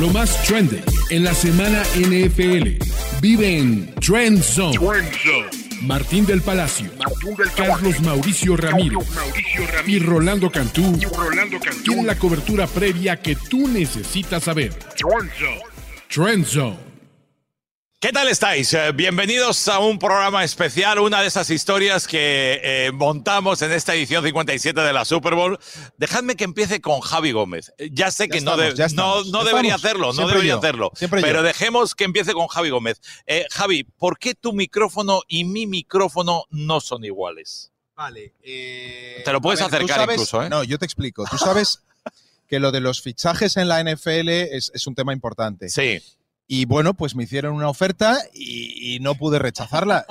Lo más trending en la semana NFL. Vive en Trend Zone. Martín del Palacio, Carlos Mauricio Ramírez, y Rolando Cantú, tienen la cobertura previa que tú necesitas saber. Trend Zone. ¿Qué tal estáis? Eh, bienvenidos a un programa especial, una de esas historias que eh, montamos en esta edición 57 de la Super Bowl. Dejadme que empiece con Javi Gómez. Eh, ya sé que no, no, debería hacerlo, no debería hacerlo, pero dejemos que empiece con Javi Gómez. Javi, ¿por qué tu micrófono y mi micrófono no son iguales? Vale. te lo puedes acercar incluso, ¿eh? No, yo te explico. Tú sabes que lo de los fichajes en la NFL es, es un tema importante. Sí. Y bueno, pues me hicieron una oferta y, no pude rechazarla.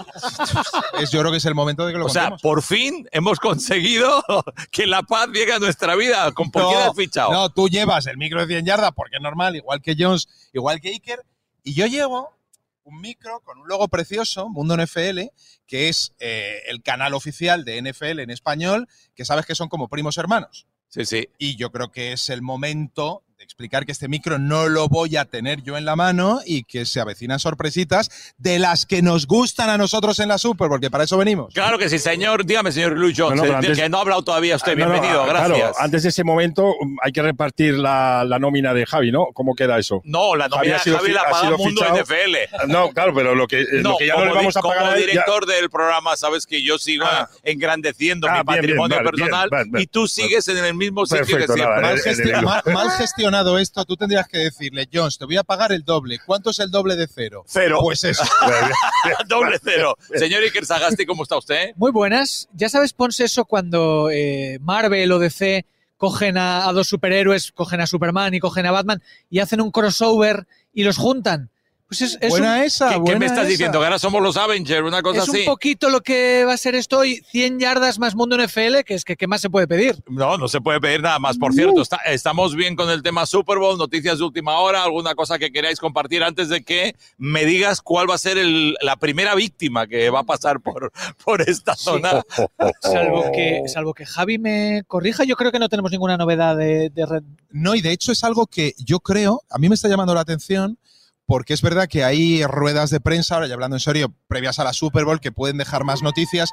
es, yo creo que es el momento de que lo O sea, por fin hemos conseguido que la paz llegue a nuestra vida. ¿Con por has fichado? No, tú llevas el micro de 100 yardas porque es normal, igual que Jones, igual que Iker. Y yo llevo un micro con un logo precioso, Mundo NFL, que es eh, el canal oficial de NFL en español, que sabes que son como primos hermanos. Sí, sí. Y yo creo que es el momento explicar que este micro no lo voy a tener yo en la mano y que se avecinan sorpresitas de las que nos gustan a nosotros en la Super, porque para eso venimos. Claro que sí, señor. Dígame, señor Luis Jones, que no ha hablado todavía usted. Bienvenido, gracias. Claro, antes de ese momento um, hay que repartir la, nómina de Javi, ¿no? ¿Cómo queda eso? No, la nómina de Javi la paga Mundo NFL. No, claro, pero lo que, lo que ya no le vamos a pagar Como director del programa, sabes que yo sigo ah. engrandeciendo mi ah, patrimonio personal y tú sigues en el mismo sitio que siempre. mal gestionado esto, tú tendrías que decirle, Jones, te voy a pagar el doble. ¿Cuánto es el doble de cero? Cero. Pues eso. doble cero. Señor Iker Sagasti, ¿cómo está usted? Muy buenas. Ya sabes, Ponce, eso cuando eh, Marvel o DC cogen a, dos superhéroes, cogen a Superman y cogen a Batman y hacen un crossover y los juntan. Pues buena esa. ¿Qué, me estás diciendo? Que ahora somos los Avengers, una cosa así. Es un poquito lo que va a ser esto hoy. 100 yardas más mundo NFL, que es que ¿qué más se puede pedir? No, no se puede pedir nada más. Por cierto, estamos bien con el tema Super Bowl, noticias de última hora, alguna cosa que queráis compartir antes de que me digas cuál va a ser la primera víctima que va a pasar por, por esta zona. salvo, que, salvo que Javi me corrija, yo creo que no tenemos ninguna novedad de, de red. No, y de hecho es algo que yo creo, a mí me está llamando la atención porque es verdad que hay ruedas de prensa, ahora ya hablando en serio, previas a la Super Bowl, que pueden dejar más noticias.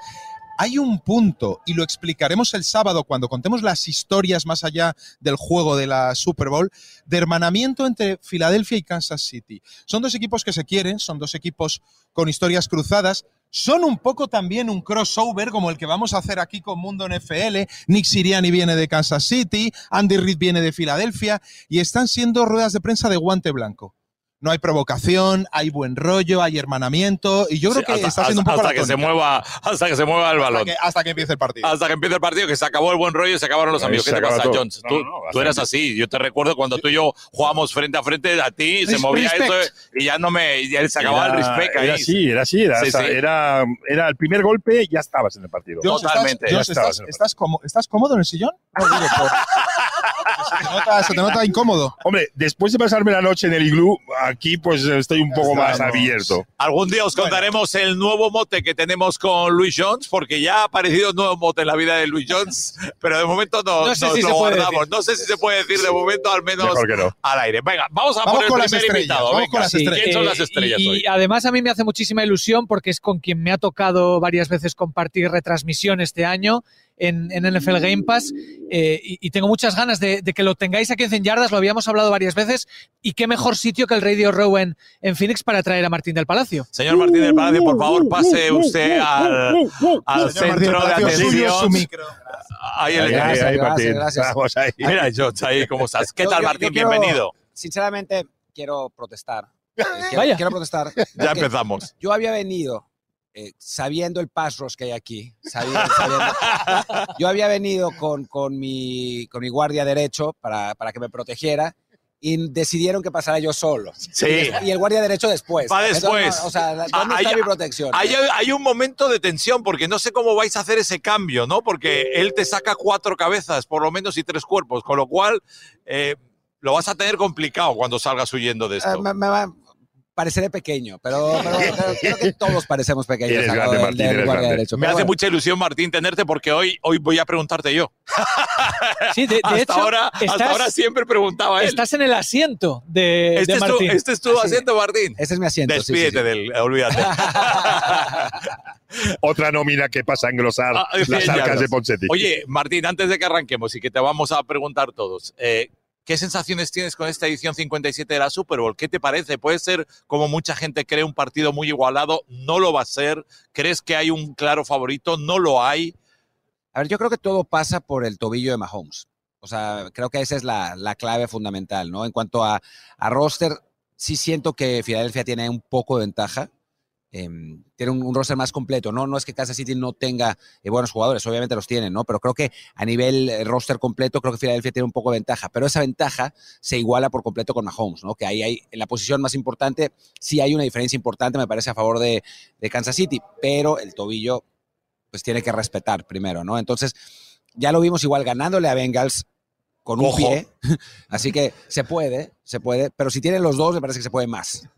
Hay un punto, y lo explicaremos el sábado cuando contemos las historias más allá del juego de la Super Bowl, de hermanamiento entre Filadelfia y Kansas City. Son dos equipos que se quieren, son dos equipos con historias cruzadas, son un poco también un crossover como el que vamos a hacer aquí con Mundo NFL. Nick Siriani viene de Kansas City, Andy Reid viene de Filadelfia y están siendo ruedas de prensa de guante blanco no hay provocación, hay buen rollo, hay hermanamiento y yo creo que está siendo un poco hasta que se mueva hasta que se mueva el balón. Hasta que, empiece el partido. Hasta que empiece el partido, que se acabó el buen rollo y se acabaron los amigos. ¿Qué te pasa, Jones? tú, eras así. Yo te recuerdo cuando tú y yo jugábamos frente a frente a ti, se movía eso y ya no me ya se acababa el respect Era así, era así, era, era, el primer golpe y ya estabas en el partido. Totalmente. ¿estás, estás, cómodo, en el sillón? No, digo, se, te nota, incómodo. Hombre, después de pasarme la noche en el iglú, aquí pues estoy un poco más abierto. Algún día os contaremos el nuevo mote que tenemos con Luis Jones, porque ya ha aparecido un nuevo mote en la vida de Luis Jones, pero de momento no, no sé si lo guardamos. No sé si se puede decir de momento, al menos al aire. Venga, vamos a poner el primer invitado. Vamos con las estrellas. ¿Quién son las estrellas y, además a mí me hace muchísima ilusión porque es con quien me ha tocado varias veces compartir retransmisión este año en, NFL Game Pass eh, y, tengo muchas ganas de, que lo tengáis aquí en 100 yardas, lo habíamos hablado varias veces y qué mejor sitio que el Radio Row en, Phoenix para traer a Martín del Palacio. Señor Martín del Palacio, por favor, pase usted al, centro de atención. Ahí, ahí, ahí, Martín. Gracias, ahí. Mira, yo, ahí, ¿cómo estás? ¿Qué tal, Martín? Bienvenido. Sinceramente, quiero protestar. Vaya. quiero protestar. Ya empezamos. Yo había venido eh, sabiendo el paso que hay aquí, yo había venido con, con, mi, con mi guardia derecho para, para, que me protegiera y decidieron que pasara yo solo. Sí. Y el guardia derecho después. Va después. o sea, ¿dónde hay, está mi protección? Hay, hay, un momento de tensión porque no sé cómo vais a hacer ese cambio, ¿no? Porque él te saca cuatro cabezas, por lo menos, y tres cuerpos, con lo cual eh, lo vas a tener complicado cuando salgas huyendo de esto. Eh, me, pareceré pequeño, pero, pero creo, creo que todos parecemos pequeños. Grande, del- Martín, del eres guardia grande. derecho. Me Pero hace bueno, mucha ilusión, Martín, tenerte porque hoy, hoy voy a preguntarte yo. Sí, de, de hasta, hecho, ahora, hasta estás, ahora siempre preguntaba él. estás en el asiento de, Este de es, tu, Martín. este es tu Así. asiento, Martín. Ese es mi asiento. sí, sí, Despídete sí. del. Olvídate. Otra nómina que pasa a engrosar Ah, las arcas de Ponchetti. Oye, Martín, antes de que arranquemos y que te vamos a preguntar todos, eh, ¿qué sensaciones tienes con esta edición 57 de la Super Bowl? ¿Qué te parece? ¿Puede ser, como mucha gente cree, un partido muy igualado? ¿No lo va a ser? ¿Crees que hay un claro favorito? ¿No lo hay? A ver, yo creo que todo pasa por el tobillo de Mahomes. O sea, creo que esa es la, la clave fundamental, ¿no? En cuanto a, a roster, sí siento que Filadelfia tiene un poco de ventaja. Em, tiene un, roster más completo, ¿no? No es que Kansas City no tenga eh, buenos jugadores, obviamente los tienen, ¿no? Pero creo que a nivel eh, roster completo, creo que Filadelfia tiene un poco de ventaja. Pero esa ventaja se iguala por completo con Mahomes, ¿no? Que ahí hay, en la posición más importante, sí hay una diferencia importante, me parece, a favor de, de Kansas City. Pero el tobillo, pues tiene que respetar primero, ¿no? Entonces, ya lo vimos igual ganándole a Bengals con un pie. Así que se puede, se puede. Pero si tienen los dos, me parece que se puede más.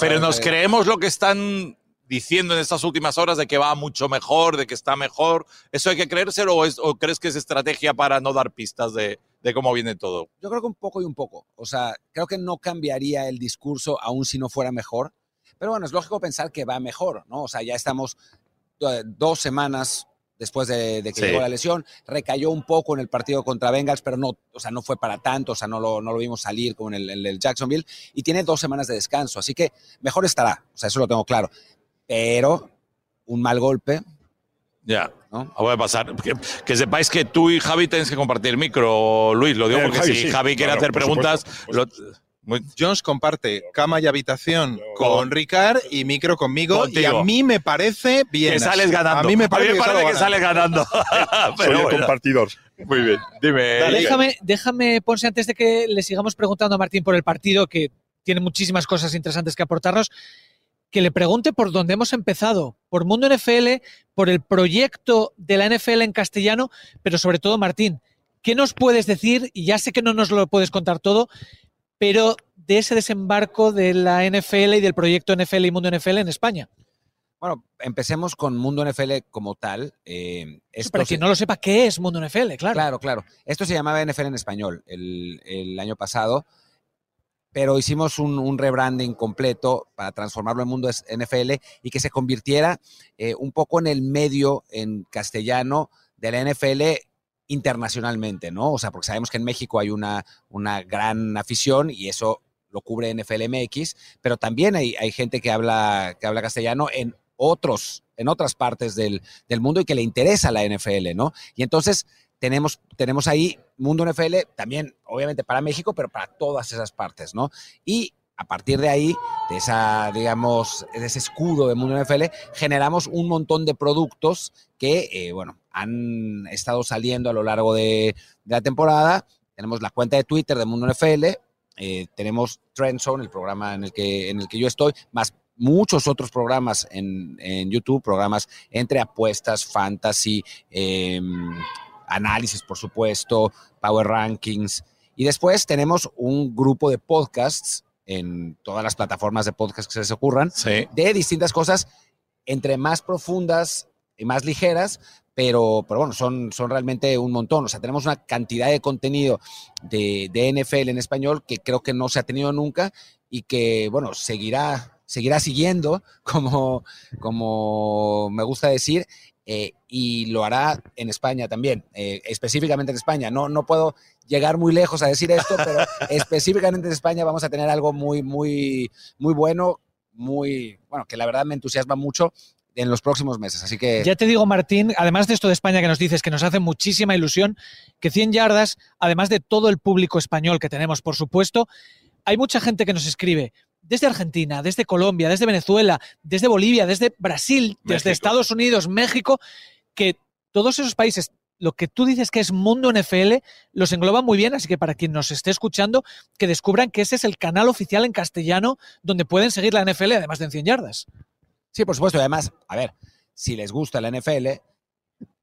pero nos creemos lo que están diciendo en estas últimas horas de que va mucho mejor, de que está mejor. ¿Eso hay que creérselo o, es- o crees que es estrategia para no dar pistas de, de cómo viene todo? Yo creo que un poco y un poco. O sea, creo que no cambiaría el discurso aún si no fuera mejor. Pero bueno, es lógico pensar que va mejor, ¿no? O sea, ya estamos eh, dos semanas después de, de que Sí. llegó la lesión, recayó un poco en el partido contra Bengals, pero no, o sea, no fue para tanto, o sea, no lo, no lo vimos salir como en el, en el Jacksonville, y tiene dos semanas de descanso, así que mejor estará, o sea, eso lo tengo claro. Pero un mal golpe, Ya. ¿no? Puede pasar. Que, que sepáis que tú y Javi tenéis que compartir micro, Luis. Lo digo Eh, porque Javi, si sí. Javi quiere Claro, hacer preguntas. supuesto, lo- Jones comparte cama y habitación Con- Ricard y micro conmigo. Contigo. Y a mí me parece bien. que sales ganando. A mí me parece, parece salgo que sales ganando. Soy Pero el bueno, compartidor. muy bien. Dime. Déjame, déjame, Ponce, antes de que le sigamos preguntando a Martín por el partido, que tiene muchísimas cosas interesantes que aportarnos, que le pregunte por dónde hemos empezado, por Mundo NFL, por el proyecto de la NFL en castellano, pero sobre todo, Martín, ¿qué nos puedes decir? Y ya sé que no nos lo puedes contar todo, pero de ese desembarco de la NFL y del proyecto NFL y Mundo NFL en España. Bueno, empecemos con Mundo NFL como tal. Eh, esto Para se- quien no lo sepa, ¿qué es Mundo NFL? Claro. Claro, claro. Esto se llamaba NFL en español el, el año pasado, pero hicimos un, un rebranding completo para transformarlo en mundo NFL y que se convirtiera eh, un poco en el medio en castellano de la NFL internacionalmente, ¿no? O sea, porque sabemos que en México hay una, una gran afición y eso lo cubre NFL MX, pero también hay, hay gente que habla, que habla castellano en otros, en otras partes del, del mundo y que le interesa la NFL, ¿no? Y entonces tenemos, tenemos ahí Mundo NFL también, obviamente para México, pero para todas esas partes, ¿no? Y a partir de ahí, de esa, digamos, ese escudo de Mundo NFL, generamos un montón de productos que, eh, bueno, han estado saliendo a lo largo de, la temporada. Tenemos la cuenta de Twitter de Mundo NFL, eh, tenemos Trend Zone, el programa en el que, en el que yo estoy, más muchos otros programas en, YouTube, programas entre apuestas, fantasy, eh, análisis, por supuesto, Power Rankings. Y después tenemos un grupo de podcasts en todas las plataformas de podcast que se les ocurran, Sí. de distintas cosas, entre más profundas y más ligeras, pero, pero bueno, son, son realmente un montón. O sea, tenemos una cantidad de contenido de, de NFL en español que creo que no se ha tenido nunca y que, bueno, seguirá, seguirá siguiendo, como, como me gusta decir, eh, y lo hará en España también, eh, específicamente en España. No, no puedo llegar muy lejos a decir esto, pero específicamente en España vamos a tener algo muy, muy, muy bueno, muy, bueno, que la verdad me entusiasma mucho en los próximos meses. Así que Ya te digo, Martín, además de esto de España que nos dices, que nos hace muchísima ilusión, que 100 yardas, además de todo el público español que tenemos, por supuesto, hay mucha gente que nos escribe desde Argentina, desde Colombia, desde Venezuela, desde Bolivia, desde Brasil, desde. Estados Unidos, México, que todos esos países, lo que tú dices que es Mundo NFL, los engloba muy bien, así que para quien nos esté escuchando, que descubran que ese es el canal oficial en castellano donde pueden seguir la NFL, además de en 100 yardas. Sí, por supuesto. Y además, a ver, si les gusta la NFL,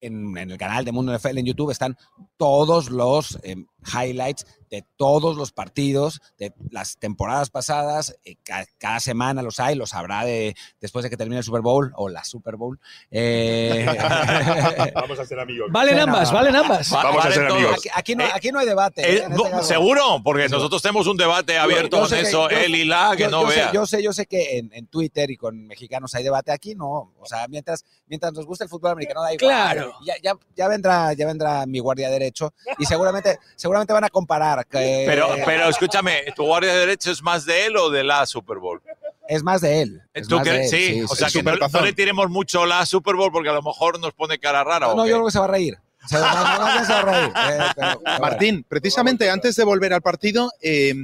en, en el canal de Mundo NFL en YouTube están todos los eh, highlights de todos los partidos, de las temporadas pasadas, eh, ca- cada, semana los hay, los habrá de, después de que termine el Super Bowl o la Super Bowl. Eh, Vamos a ser amigos. Valen Sí, no. ambas, valen ambas. Va- Vamos a ser todo. amigos. aquí, aquí no, aquí no hay debate. Eh, ¿eh? Este no, caso. ¿Seguro? Porque nosotros tenemos un debate abierto yo con sé que- eso, yo- él y la, que yo, no yo sé, vea. yo sé, yo sé que en, en Twitter y con mexicanos hay debate. Aquí no. O sea, mientras, mientras nos gusta el fútbol americano, da igual. Claro. Ya, ya, ya vendrá, ya vendrá mi guardia derecho y seguramente, seguramente van a comparar. que- Pero, pero escúchame, ¿tu guardia de derecho es más de él o de la Super Bowl? es más de él. es ¿Tú más de crees? él, Sí, o sea que no, no le tiremos mucho la Super Bowl porque a lo mejor nos pone cara rara. No, ¿o no, yo creo que se va a reír. Se va, más- más bien se va a reír. eh, pero- pero Martín, precisamente antes de volver al partido, eh,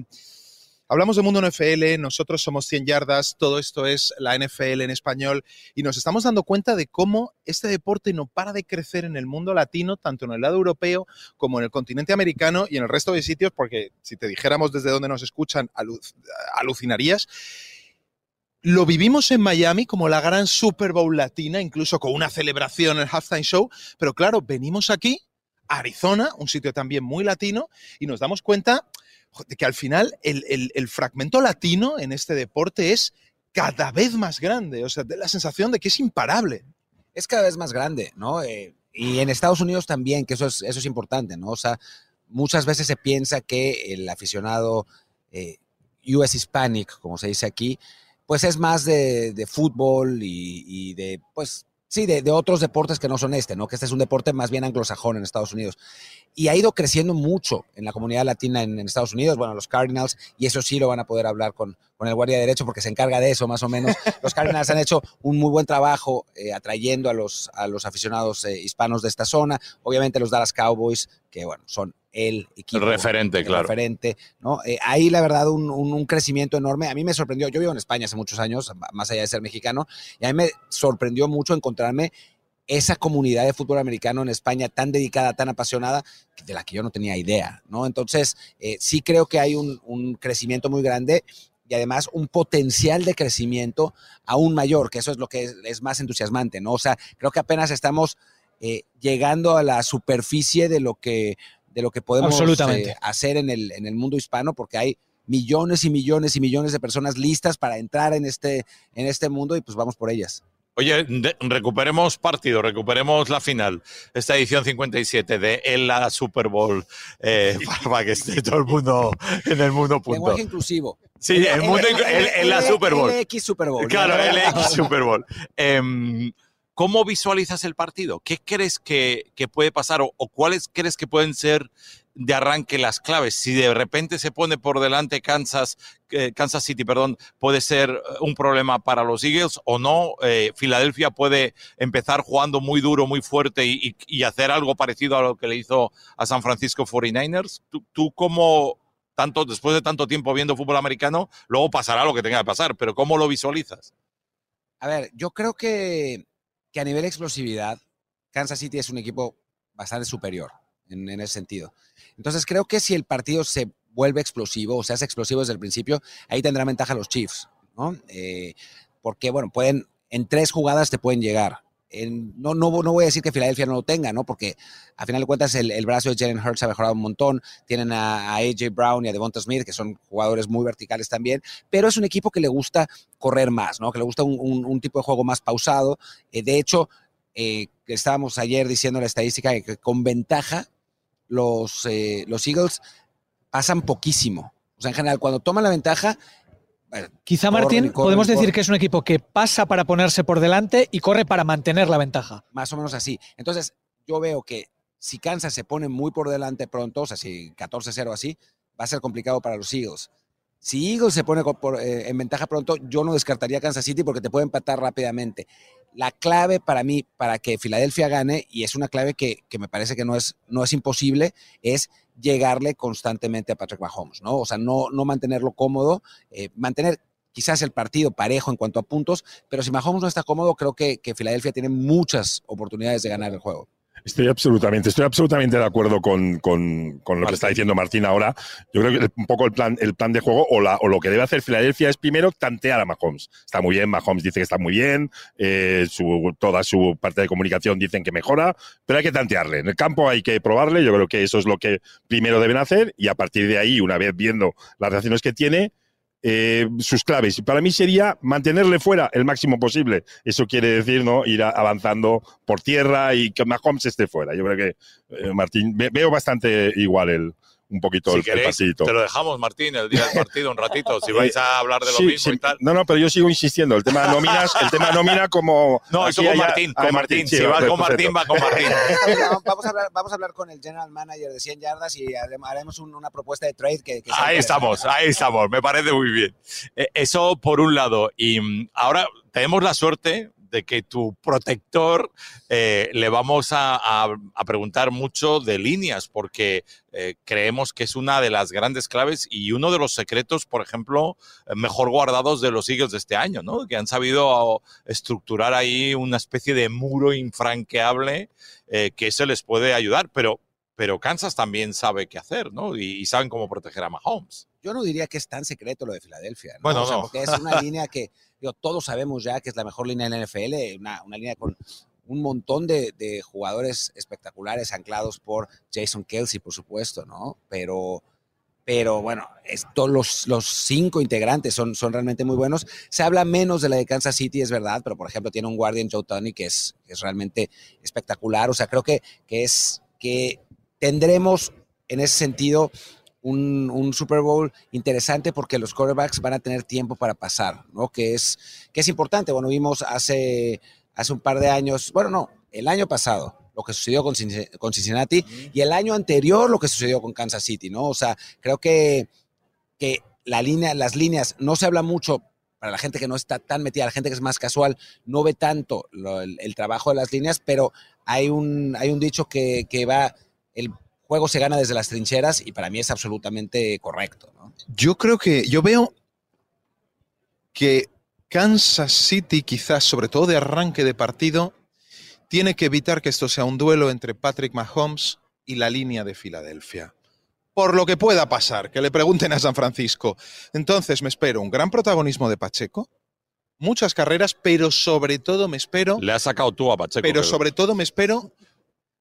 hablamos de Mundo NFL, nosotros somos 100 yardas, todo esto es la NFL en español y nos estamos dando cuenta de cómo este deporte no para de crecer en el mundo latino, tanto en el lado europeo como en el continente americano y en el resto de sitios, porque si te dijéramos desde dónde nos escuchan, alu- alucinarías. Lo vivimos en Miami como la gran Super Bowl latina, incluso con una celebración en el halftime show, pero claro, venimos aquí Arizona, un sitio también muy latino, y nos damos cuenta que al final el, el- fragmento latino en este deporte es cada vez más grande. O sea, da la sensación de que es imparable. es cada vez más grande, ¿no? Eh, y en Estados Unidos también, que eso es, eso es importante, ¿no? O sea, muchas veces se piensa que el aficionado eh, US Hispanic, como se dice aquí, pues es más de, de fútbol y, y de, pues, sí, de, de otros deportes que no son este, ¿no? Que este es un deporte más bien anglosajón en Estados Unidos. Y ha ido creciendo mucho en la comunidad latina en, en Estados Unidos, bueno, los Cardinals, y eso sí lo van a poder hablar con, con el guardia derecho porque se encarga de eso más o menos. Los Cardinals han hecho un muy buen trabajo eh, atrayendo a los, a los aficionados eh, hispanos de esta zona. Obviamente los Dallas Cowboys, que bueno, son el equipo. El referente, el claro. referente, ¿no? Eh, ahí la verdad un, un- un crecimiento enorme. A mí me sorprendió, yo vivo en España hace muchos años, más allá de ser mexicano, y a mí me sorprendió mucho encontrarme esa comunidad de fútbol americano en España tan dedicada, tan apasionada, de la que yo no tenía idea, ¿no? Entonces, eh, sí creo que hay un, un crecimiento muy grande y además un potencial de crecimiento aún mayor, que eso es lo que es, es más entusiasmante, ¿no? O sea, creo que apenas estamos eh, llegando a la superficie de lo que, de lo que podemos eh, hacer en el, en el mundo hispano, porque hay millones y millones y millones de personas listas para entrar en este, en este mundo y pues vamos por ellas. Oye, de- recuperemos partido, recuperemos la final, esta edición 57 de en la Super Bowl, eh, para que esté todo el mundo en el mundo punto. Lenguaje inclusivo. Sí, el mundo en, en la Super Bowl. LX Super Bowl. Claro, el X Super Bowl. Em, ¿Cómo visualizas el partido? ¿Qué crees que, que puede pasar o, cuáles crees que pueden ser de arranque las claves? Si de repente se pone por delante Kansas, eh, Kansas City, perdón, puede ser eh, un problema para los Eagles o no. Eh, Filadelfia puede empezar jugando muy duro, muy fuerte y hacer algo parecido a lo que le hizo a San Francisco 49ers. ¿Tú, tú cómo, tanto, después de tanto tiempo viendo fútbol americano, luego pasará lo que tenga que pasar, pero ¿cómo lo visualizas? A ver, yo creo que, que a nivel explosividad, Kansas City es un equipo bastante superior en, ese sentido. Entonces creo que si el partido se vuelve explosivo, o se hace explosivo desde el principio, ahí tendrán ventaja los Chiefs, ¿no? Eh, porque, bueno, pueden, en tres jugadas te pueden llegar. No, no, no voy a decir que Filadelfia no lo tenga, ¿no? Porque a final de cuentas el, el brazo de Jalen Hurts ha mejorado un montón. Tienen a, AJ Brown y a Devonta Smith, que son jugadores muy verticales también. Pero es un equipo que le gusta correr más, ¿no? Que le gusta un, un- un tipo de juego más pausado. Eh, de hecho, eh, estábamos ayer diciendo la estadística de que con ventaja los, eh, los Eagles pasan poquísimo. O sea, en general, cuando toman la ventaja, bueno, Quizá, Martín, podemos decir que es un equipo que pasa para ponerse por delante y corre para mantener la ventaja. más o menos así. Entonces, yo veo que si Kansas se pone muy por delante pronto, o sea, si 14-0 así, va a ser complicado para los Eagles. Si Eagles se pone por- eh, en ventaja pronto, yo no descartaría Kansas City porque te puede empatar rápidamente. La clave para mí, para que Filadelfia gane, y es una clave que, que me parece que no es, no es imposible, es llegarle constantemente a Patrick Mahomes, ¿no? O sea, no, no mantenerlo cómodo, eh, mantener quizás el partido parejo en cuanto a puntos, pero si Mahomes no está cómodo, creo que, que Filadelfia tiene muchas oportunidades de ganar el juego. Estoy absolutamente, estoy absolutamente de acuerdo con, con, con lo que está diciendo Martín ahora. Yo creo que un poco el plan, el plan de juego o, la, o lo que debe hacer Filadelfia es primero tantear a Mahomes. Está muy bien, Mahomes dice que está muy bien, eh, su, toda su parte de comunicación dicen que mejora, pero hay que tantearle. En el campo hay que probarle, yo creo que eso es lo que primero deben hacer y a partir de ahí, una vez viendo las reacciones que tiene, eh, sus claves. Y para mí sería mantenerle fuera el máximo posible. Eso quiere decir, ¿no? Ir avanzando por tierra y que Mahomes esté fuera. Yo creo que, eh, Martín, veo bastante igual el, un poquito Si el, el queréis, pasito. te lo dejamos, Martín, el día del partido un ratito, si vais a hablar de lo Sí, mismo sí. y tal. No, no, pero yo sigo insistiendo. El tema de nóminas, el tema de nómina como. No, eso con Martín, con Martín. sí, Si vale, con. Martín, va con Martín. vamos, a hablar, vamos a hablar con el general manager de 100 yardas y haremos haremos un- una propuesta de trade que, que sea Ahí estamos, ahí estamos, me parece muy bien. Eh, Eso por un lado. Y mm, ahora tenemos la suerte de que tu protector eh, le vamos a, a- a preguntar mucho de líneas, porque eh, creemos que es una de las grandes claves y uno de los secretos, por ejemplo, mejor guardados de los Eagles de este año, ¿no? Que han sabido estructurar ahí una especie de muro infranqueable eh, que eso les puede ayudar, pero, pero Kansas también sabe qué hacer, ¿no? Y, y saben cómo proteger a Mahomes. Yo no diría que es tan secreto lo de Filadelfia. ¿no? Bueno, O sea, no. Porque es una línea que digo, todos sabemos ya que es la mejor línea de la NFL, una, una línea con un montón de, jugadores espectaculares anclados por Jason Kelsey, por supuesto, ¿no? Pero, pero bueno, esto, los, los cinco integrantes son, son realmente muy buenos. Se habla menos de la de Kansas City, es verdad, pero por ejemplo tiene un guardian Joe Tony que es, es realmente espectacular. O sea, creo que, que es que tendremos en ese sentido un, un, Super Bowl interesante porque los quarterbacks van a tener tiempo para pasar, ¿no? Que es, que es importante. Bueno, vimos hace, hace un par de años, bueno, no, el año pasado, lo que sucedió con, con Cincinnati uh -huh. y el año anterior lo que sucedió con Kansas City, ¿no? O sea, creo que, que la línea, las líneas, no se habla mucho para la gente que no está tan metida, la gente que es más casual, no ve tanto lo, el, el, trabajo de las líneas, pero hay un, hay un dicho que, que va, el juego se gana desde las trincheras y para mí es absolutamente correcto. ¿no? Yo creo que, yo veo que Kansas City quizás, sobre todo de arranque de partido, tiene que evitar que esto sea un duelo entre Patrick Mahomes y la línea de Filadelfia. Por lo que pueda pasar, que le pregunten a San Francisco. Entonces me espero un gran protagonismo de Pacheco, muchas carreras, pero sobre todo me espero... Le has sacado tú a Pacheco. Pero sobre todo me espero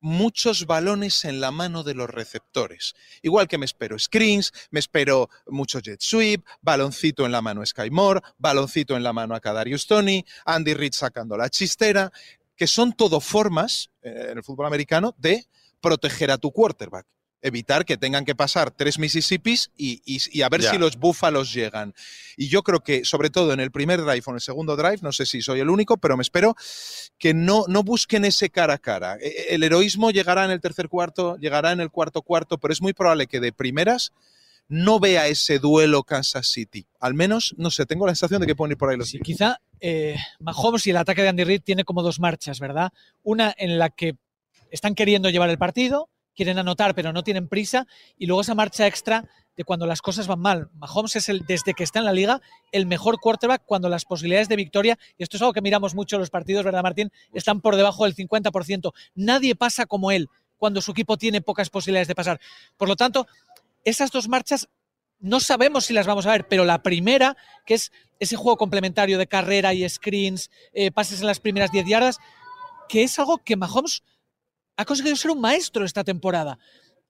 muchos balones en la mano de los receptores. Igual que me espero screens, me espero mucho jet sweep, baloncito en la mano Sky Moore, baloncito en la mano a Kadarius Tony, Andy Reid sacando la chistera, que son todo formas eh, en el fútbol americano de proteger a tu quarterback. Evitar que tengan que pasar tres Mississippis y, y, y a ver yeah. si los búfalos llegan. Y yo creo que, sobre todo en el primer drive o en el segundo drive, no sé si soy el único, pero me espero que no, no busquen ese cara a cara. El heroísmo llegará en el tercer cuarto, llegará en el cuarto cuarto, pero es muy probable que de primeras no vea ese duelo Kansas City. Al menos, no sé, tengo la sensación de que pueden ir por ahí los sí, Quizá eh, Mahomes y el ataque de Andy Reid tiene como dos marchas, ¿verdad? Una en la que están queriendo llevar el partido, quieren anotar pero no tienen prisa, y luego esa marcha extra de cuando las cosas van mal. Mahomes es el, desde que está en la liga, el mejor quarterback cuando las posibilidades de victoria, y esto es algo que miramos mucho en los partidos, ¿verdad, Martín? Están por debajo del 50%. Nadie pasa como él cuando su equipo tiene pocas posibilidades de pasar. Por lo tanto, esas dos marchas no sabemos si las vamos a ver, pero la primera, que es ese juego complementario de carrera y screens, eh, pases en las primeras 10 yardas, que es algo que Mahomes ha conseguido ser un maestro esta temporada.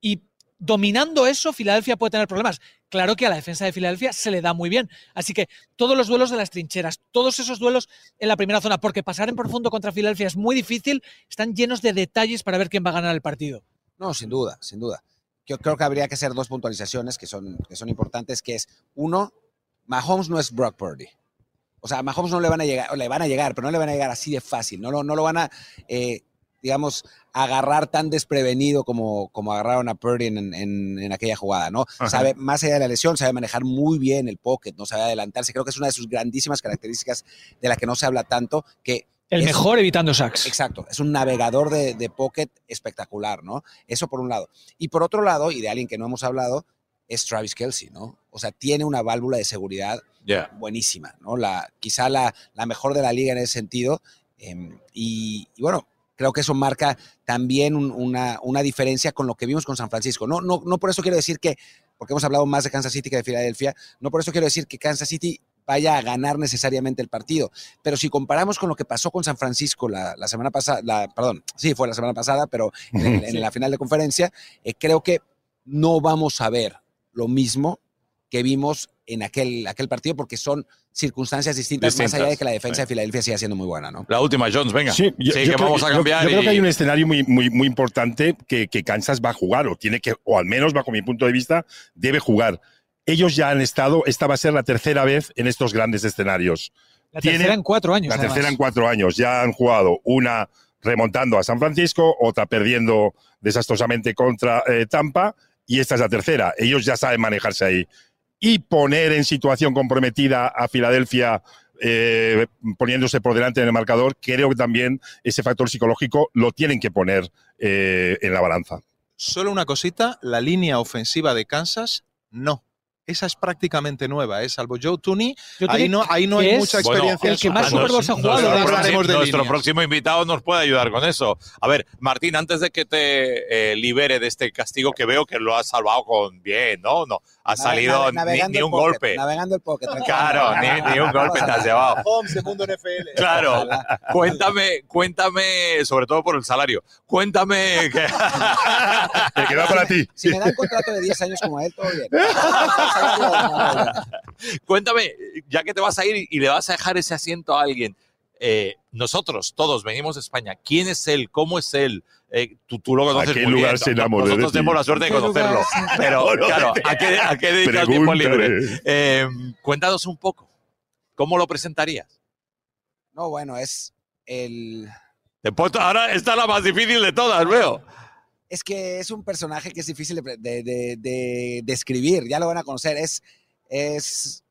Y dominando eso, Filadelfia puede tener problemas. Claro que a la defensa de Filadelfia se le da muy bien. Así que todos los duelos de las trincheras, todos esos duelos en la primera zona, porque pasar en profundo contra Filadelfia es muy difícil, están llenos de detalles para ver quién va a ganar el partido. No, sin duda, sin duda. Yo creo que habría que hacer dos puntualizaciones que son, que son importantes, que es, uno, Mahomes no es Brock Purdy. O sea, a Mahomes no le van a llegar, o le van a llegar, pero no le van a llegar así de fácil. No lo, no lo van a, eh, digamos, agarrar tan desprevenido como, como agarraron a Purdy en, en, en aquella jugada, ¿no? Ajá. Sabe, más allá de la lesión, sabe manejar muy bien el pocket, no sabe adelantarse. Creo que es una de sus grandísimas características de la que no se habla tanto, que el es, mejor evitando sacks. Exacto, es un navegador de, de, pocket espectacular, ¿no? Eso por un lado. Y por otro lado, y de alguien que no hemos hablado, es Travis Kelsey, ¿no? O sea, tiene una válvula de seguridad yeah. buenísima, ¿no? La, quizá la, la, mejor de la liga en ese sentido. Eh, y, y, bueno, creo que eso marca también un- una, una diferencia con lo que vimos con San Francisco. No, no, no por eso quiero decir que, porque hemos hablado más de Kansas City que de Filadelfia, no por eso quiero decir que Kansas City vaya a ganar necesariamente el partido. Pero si comparamos con lo que pasó con San Francisco la, la semana pasada, perdón, sí, fue la semana pasada, pero en, el- en la final de conferencia, eh, creo que no vamos a ver lo mismo que vimos en aquel, aquel partido porque son circunstancias distintas, más allá de que la defensa sí. de Filadelfia siga siendo muy buena, ¿no? La última, Jones, venga. Sí, yo, Sí, yo que creo vamos a cambiar. Yo, creo y- que hay un escenario muy, muy, muy importante que, que Kansas va a jugar, o tiene que, o al menos bajo mi punto de vista, debe jugar. Ellos ya han estado, esta va a ser la tercera vez en estos grandes escenarios. La Tiene- tercera en cuatro años. La además. tercera en cuatro años. Ya han jugado una remontando a San Francisco, otra perdiendo desastrosamente contra eh, Tampa, y esta es la tercera. Ellos ya saben manejarse ahí. Y poner en situación comprometida a Filadelfia eh, poniéndose por delante en el marcador, creo que también ese factor psicológico lo tienen que poner eh, en la balanza. Solo una cosita, la línea ofensiva de Kansas, no. Esa es prácticamente nueva, ¿eh? salvo Joe Tooney. Yo te Ahí no, ahí no que hay es mucha Bueno, experiencia. el que más Super Super Bowl. Bowls ha Nuestro jugado. De- próximo- de nuestro próximo invitado nos puede ayudar con eso. A ver, Martín, antes de que te eh, libere de este castigo que veo que lo has salvado con bien, ¿no? No, ha salido ni, un pocket, golpe. Navegando el pocket. tranquilo. Claro, ni, ni un golpe te has llevado. Holmes de Mundo NFL. Claro, cuéntame, cuéntame, sobre todo por el salario, cuéntame que... Me queda para ti. Si me dan un contrato de 10 años como él, todo bien. Cuéntame, ya que te vas a ir y le vas a dejar ese asiento a alguien, eh, nosotros todos venimos de España. ¿Quién es él? ¿Cómo es él? Eh, tú, tú lo conoces ¿A qué muy lugar bien. se enamoró Nosotros tenemos la suerte de ¿Qué lugar conocerlo. Pero, claro, ¿a qué, a qué dedica el tiempo libre? Eh, cuéntanos un poco. ¿Cómo lo presentarías? No, bueno, es el. Ahora está la más difícil de todas, veo. Es que es un personaje que es difícil de, de, de- de describir. Ya lo van a conocer. Es, es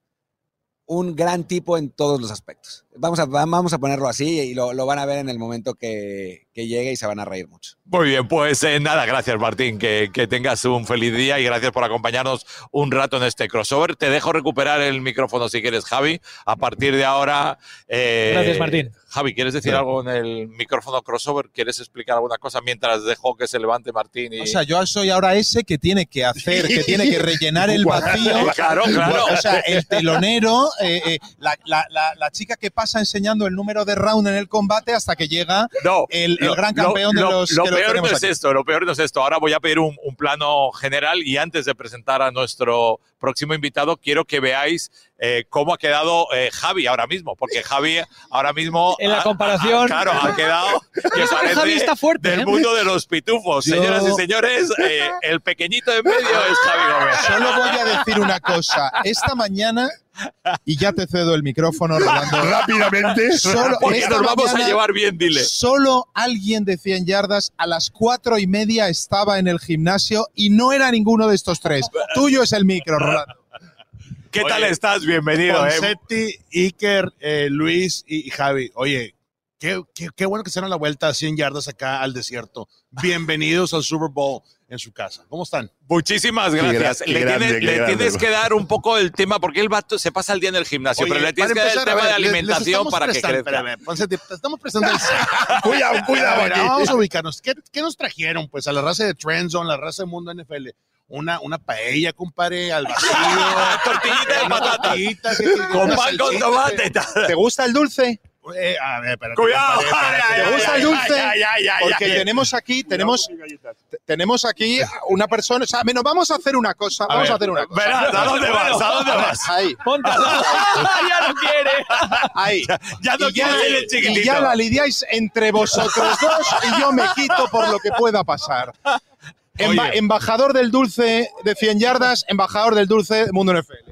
un gran tipo en todos los aspectos. Vamos a, vamos a ponerlo así y lo, lo van a ver en el momento que, que llegue y se van a reír mucho. Muy bien, pues eh, nada, gracias Martín, que, que tengas un feliz día y gracias por acompañarnos un rato en este crossover. Te dejo recuperar el micrófono si quieres, Javi. A partir de ahora... eh, Gracias, Martín. Javi, ¿quieres decir algo en el micrófono crossover? ¿Quieres explicar alguna cosa mientras dejo que se levante Martín? Y... O sea, yo soy ahora ese que tiene que hacer, que tiene que rellenar el vacío. Claro, claro. O sea, el telonero, eh, eh, la, la- la- la chica que pasa enseñando el número de round en el combate hasta que llega No, el, el gran campeón de los lo que lo peor no es aquí. esto, lo peor no es esto. Ahora voy a pedir un, un plano general y antes de presentar a nuestro próximo invitado, quiero que veáis eh, cómo ha quedado eh, Javi ahora mismo, porque Javi ahora mismo... En la ha- comparación- ha- claro, ha quedado... que Javi está fuerte, Del ¿eh? mundo de los pitufos. Yo- Señoras y señores, eh, el pequeñito de en medio es Javi Gómez. Solo voy a decir una cosa. Esta mañana, y ya te cedo el micrófono, Rolando. Rápidamente. Solo, Porque nos vamos a llevar bien, dile. Solo alguien de 100 yardas a las cuatro y media estaba en el gimnasio y no era ninguno de estos tres. Tuyo es el micro, Rolando. ¿Qué tal estás? Bienvenido. eh. Poncetti, Iker, eh, Luis y Javi. Oye, qué, qué- qué bueno que se dan la vuelta a 100 yardas acá al desierto. Bienvenidos al Super Bowl en su casa. ¿Cómo están? Muchísimas Qué gracias. gra- qué le grande, tienes, le grande. tienes que dar un poco el tema, porque el vato se pasa el día en el gimnasio, Oye, pero le tienes que dar el tema de ver, les alimentación para que crezca. espérame, Poncetti, te estamos prestando el Cuidado, cuidado A ver. Vamos a ubicarnos. ¿Qué, qué nos trajeron? Pues a la raza de Trendzone, la raza de Mundo NFL. Una, una paella, compadre, al vacío. Tortillita de que- Con pan con tomate. ¿Te gusta el dulce? Eh, a ver, espérate, Cuidado. ¿Te gusta el dulce? Porque tenemos aquí, tenemos, te- tenemos aquí una persona. O sea, menos, vamos a hacer una cosa. Vamos a hacer una cosa. Verás, ¿a dónde vas? ¿A dónde vas? Ahí, Ponte ya no quiere. ahí. Ya no ser el y chiquitito. ya la lidiáis entre vosotros dos y yo me quito por lo que pueda pasar. Emba- Oye. embajador del dulce de 100 yardas, embajador del dulce de Mundo NFL.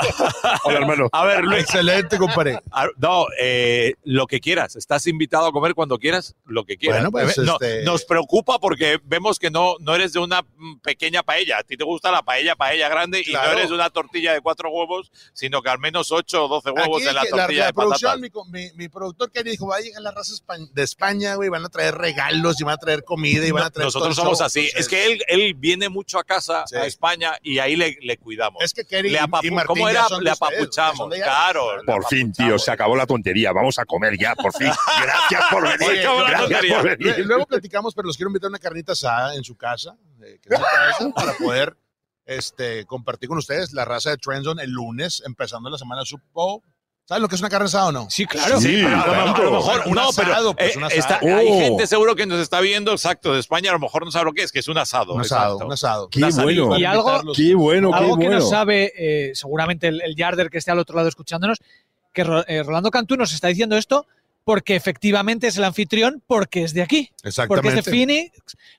Hola, hermano. A ver, Luis. Excelente, compadre. Ah, No, eh, lo que quieras. Estás invitado a comer cuando quieras, lo que quieras. Bueno, pues, Eh, no, este- Nos preocupa porque vemos que no, no eres de una pequeña paella. A ti te gusta la paella, paella grande, y no eres de una tortilla de cuatro huevos, sino que al menos ocho o doce huevos Aquí en la tortilla de producción, patatas. mi, co- mi, mi productor que dijo, va a llegar la raza espa- de España, güey, van a traer regalos y van a traer comida y van a traer Nosotros somos show. así. Entonces, Es que él, él viene mucho a casa, Sí. a España, y ahí le, le cuidamos. es que Kerry le y- apapu- y Martín ¿Cómo ya fuera son de le apapuchamos. Claro. Por fin, tío, se acabó la tontería. Vamos a comer ya, por fin. Gracias por venir. Oye, Gracias por venir. Luego platicamos, pero los quiero invitar a una carnita asada en su casa, eh, que es su casa, para poder este, compartir con ustedes la raza de Trendzone el lunes, empezando la semana de ¿Saben lo que es una carne asada o no? Sí, claro. Sí, Pero a lo- a lo tanto. mejor, Un no, pero asado, pues, eh, un está- asado. hay Oh. gente seguro que nos está viendo, exacto, de España, a lo mejor no sabe lo que es, que es un asado. Un asado, exacto. un asado. Qué Una bueno. Y algo-. Qué bueno, qué Algo que bueno. no sabe eh, seguramente el, el Yarder que esté al otro lado escuchándonos, que eh, Rolando Cantú nos está diciendo esto porque efectivamente es el anfitrión, porque es de aquí, porque es de. Phoenix,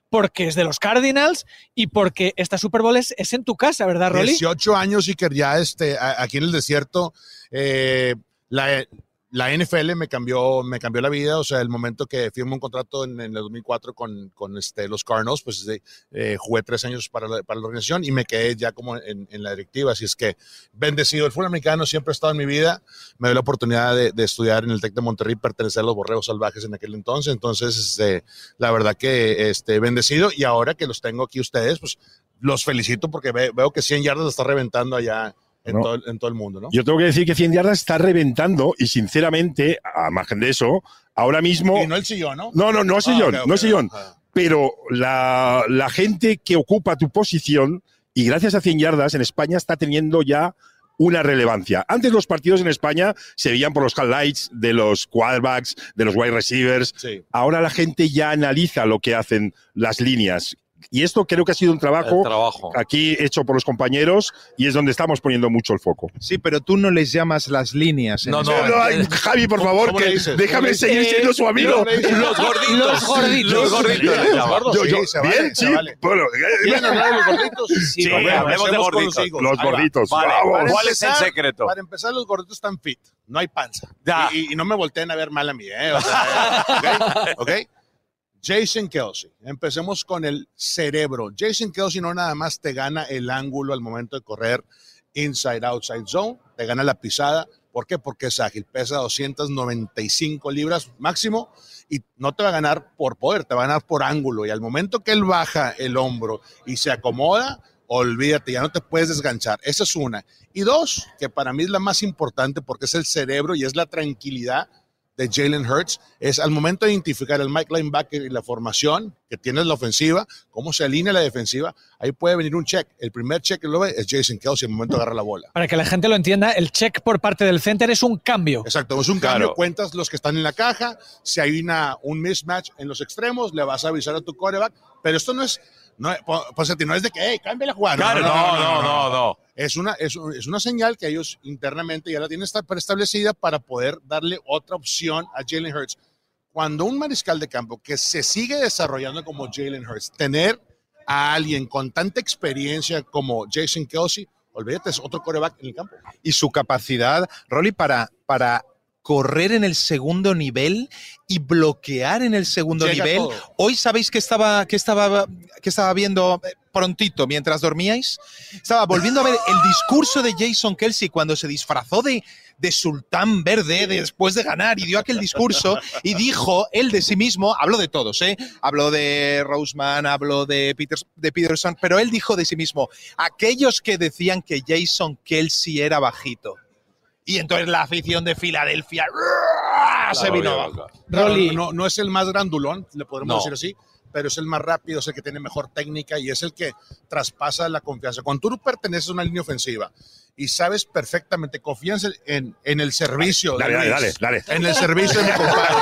porque es de los Cardinals y porque esta Super Bowl es, es en tu casa, ¿verdad, Rolly? 18 años y que ya este, aquí en el desierto, eh, la, la NFL me cambió, me cambió la vida. O sea, el momento que firmé un contrato en, en el 2004 con, con este, los Cardinals, pues eh, jugué tres años para la, para la organización y me quedé ya como en, en la directiva. Así es que bendecido. El fútbol americano siempre ha estado en mi vida. Me dio la oportunidad de, de estudiar en el TEC de Monterrey, pertenecer a los Borregos Salvajes en aquel entonces. Entonces, este, la verdad que este, bendecido. Y ahora que los tengo aquí ustedes, pues los felicito porque ve- veo que 100 yardas está reventando allá en, No. todo, el- en todo el mundo, ¿no? Yo tengo que decir que 100 yardas está reventando y sinceramente, a margen de eso, ahora mismo... Y no el sillón, ¿no? No, no, no Ah, sillón, no sillón. Pero la, la gente que ocupa tu posición, y gracias a 100 yardas, en España está teniendo ya una relevancia. Antes los partidos en España se veían por los highlights de los quarterbacks, de los wide receivers. Sí. Ahora la gente ya analiza lo que hacen las líneas. Y esto creo que ha sido un El trabajo trabajo. aquí hecho por los compañeros y es donde estamos poniendo mucho el foco. Sí, pero tú no les llamas las líneas. No, no. No, ay, Javi, por ¿Cómo- favor, que déjame seguir siendo su amigo. Los gorditos. Los gorditos. Los gorditos. Los. Yo- yo- Sí, bien, sí. vale. Bueno, ¿Quieren hablar de los gorditos? Sí, bueno, hablemos de gorditos. Los, gorditos. Vale, vamos. ¿cuál es el secreto? Para empezar, los gorditos están fit. No hay panza. Ya. Y, y no me volteen a ver mal a mí, ¿eh? O sea, ¿ok? Jason Kelsey. Empecemos con el cerebro. Jason Kelsey no nada más te gana el ángulo al momento de correr inside, outside zone, te gana la pisada. ¿Por qué? Porque es ágil, pesa 295 libras máximo y no te va a ganar por poder, te va a ganar por ángulo. Y al momento que él baja el hombro y se acomoda, olvídate, ya no te puedes desganchar. Esa es una. Y dos, que para mí es la más importante porque es el cerebro y es la tranquilidad de Jalen Hurts, es al momento de identificar el Mike Linebacker y la formación que tiene la ofensiva, cómo se alinea la defensiva, ahí puede venir un check. El primer check que lo ve es Jason Kelsey al momento de agarrar la bola. Para que la gente lo entienda, el check por parte del center es un cambio. Exacto, es un Claro. cambio, cuentas los que están en la caja, si hay una, un mismatch en los extremos, le vas a avisar a tu quarterback, pero esto no es, no, po- pues, no es de que, hey, cambia la jugada. Claro, no, no, no, no. Es una, es, un- es una señal que ellos internamente ya la tienen esta- preestablecida para poder darle otra opción a Jalen Hurts. Cuando un mariscal de campo que se sigue desarrollando como Jalen Hurts, tener a alguien con tanta experiencia como Jason Kelsey, olvídate, es otro coreback en el campo. y su capacidad, Rolly, para, para correr en el segundo nivel y bloquear en el segundo Llega nivel. todo. Hoy sabéis que estaba, que estaba, que estaba viendo eh, prontito mientras dormíais. Estaba volviendo a ver el discurso de Jason Kelsey cuando se disfrazó de, de sultán verde después de ganar y dio aquel discurso y dijo él de sí mismo, habló de todos, ¿eh? habló de Roseman, habló de, Peters, de Peterson, pero él dijo de sí mismo, aquellos que decían que Jason Kelsey era bajito. Y entonces la afición de Filadelfia ¡ruah! se vino abajo. No, no, no es el más grandulón, le podemos No. decir así, pero es el más rápido, es el que tiene mejor técnica y es el que traspasa la confianza. Cuando tú perteneces a una línea ofensiva y sabes perfectamente, confías en, en el servicio. de Dale, dale, Luis, dale, dale. En el servicio de mi compadre.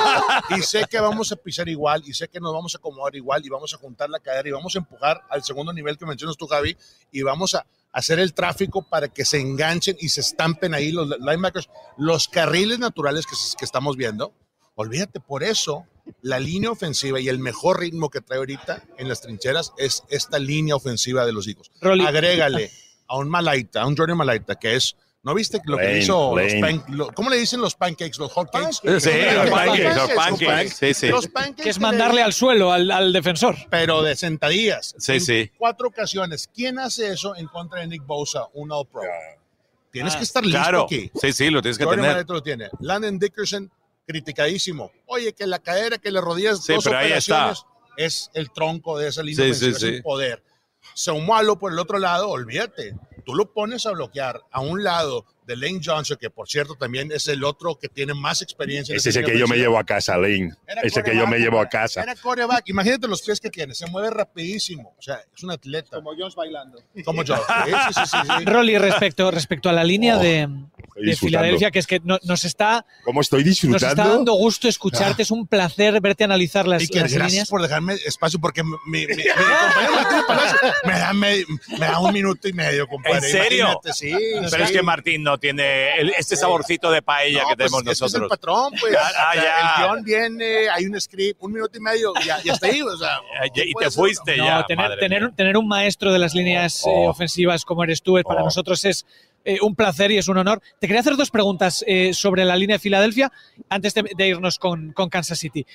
Y sé que vamos a pisar igual, y sé que nos vamos a acomodar igual, y vamos a juntar la cadera, y vamos a empujar al segundo nivel que mencionas tú, Javi, y vamos a hacer el tráfico para que se enganchen y se estampen ahí los linebackers, los carriles naturales que, que estamos viendo. Olvídate, por eso la línea ofensiva y el mejor ritmo que trae ahorita en las trincheras es esta línea ofensiva de los hijos. Rolly. Agrégale a un Malaita, a un Jordan Malaita, que es, ¿no viste lo que Lane, hizo los Lane. pan- lo- ¿Cómo le dicen los pancakes, los hot cakes? Sí, los pancakes, los Los pancakes. Sí, sí. Los pancakes Que es le- mandarle al suelo al, al defensor. pero de sentadillas. Sí, En sí. Cuatro ocasiones. ¿Quién hace eso en contra de Nick Bosa, un All Pro? Tienes Ah, que estar listo Claro. aquí. Sí, sí, lo tienes que Jordan tener. Lo tiene. Landon Dickerson, criticadísimo. Oye, que la cadera, que las rodillas, Sí, dos pero ahí está. operaciones, es el tronco de esa línea Sí, sí, es sí. el poder. Saumualo por el otro lado, olvídate. Tú lo pones a bloquear a un lado de Lane Johnson, que por cierto también es el otro que tiene más experiencia. en Ese es el que línea yo me llevo a casa, Lane. Era Ese que yo me llevo a casa. Era coreback. Imagínate los pies que tiene. Se mueve rapidísimo. O sea, es un atleta. Como Jones bailando. Como yo. Sí, sí, sí, sí, sí. Rolly, respecto, respecto a la línea Oh, de, de disfrutando. Filadelfia, que es que no- nos está, ¿Cómo estoy nos está disfrutando? dando gusto escucharte. Es un placer verte analizar las, Y que las gracias líneas. por dejarme espacio, porque mi, mi- mi- mi compañero Martín Palacio me da, me, me da un minuto y medio, compadre. ¿En serio? Sí. Pero es que Martín no tiene el- este saborcito de paella No, que pues, tenemos es que es el nosotros. patrón, pues. Ah, ah, ya. El guion viene, hay un script, un minuto y medio, ya, ya está ahí. O sea, y- y te ser, fuiste No, ya. tener, madre tener, mía. tener un maestro de las líneas eh, Oh. ofensivas como eres tú, eh, para Oh. nosotros es eh, un placer y es un honor. Te quería hacer dos preguntas eh, sobre la línea de Filadelfia antes de, de irnos con, con Kansas City.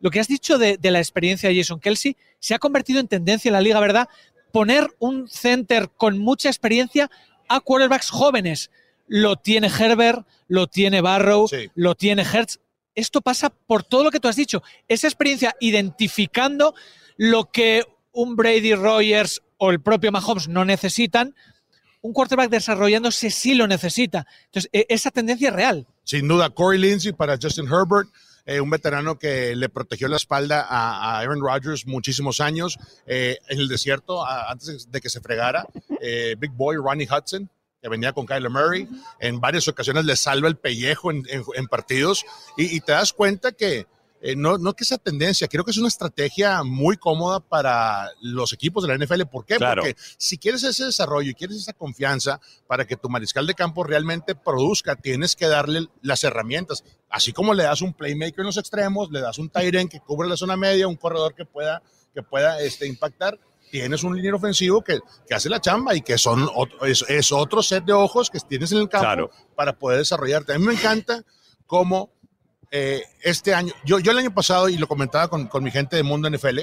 Lo que has dicho de, de la experiencia de Jason Kelsey se ha convertido en tendencia en la liga, ¿verdad? Poner un center con mucha experiencia a quarterbacks jóvenes. Lo tiene Herbert, lo tiene Barrow, Sí. lo tiene Hertz. Esto pasa por todo lo que tú has dicho. Esa experiencia identificando lo que un Brady Rogers o el propio Mahomes no necesitan, un quarterback desarrollándose sí lo necesita. Entonces, e- esa tendencia es real. Sin duda, Corey Lindsey para Justin Herbert, eh, un veterano que le protegió la espalda a, a Aaron Rodgers muchísimos años eh, en el desierto a- antes de que se fregara. Eh, Big Boy Ronnie Hudson, que venía con Kyler Murray, en varias ocasiones le salva el pellejo en, en- en partidos y, y te das cuenta que eh, no, no que esa tendencia, creo que es una estrategia muy cómoda para los equipos de la NFL. ¿Por qué? Claro. Porque si quieres ese desarrollo y quieres esa confianza para que tu mariscal de campo realmente produzca, tienes que darle las herramientas. Así como le das un playmaker en los extremos, le das un end que cubre la zona media, un corredor que pueda, que pueda este, impactar. Tienes un liniero ofensivo que, que hace la chamba y que son es, es otro set de ojos que tienes en el campo Claro. para poder desarrollarte. A mí me encanta cómo eh, este año, yo, yo el año pasado, y lo comentaba con, con mi gente de Mundo NFL,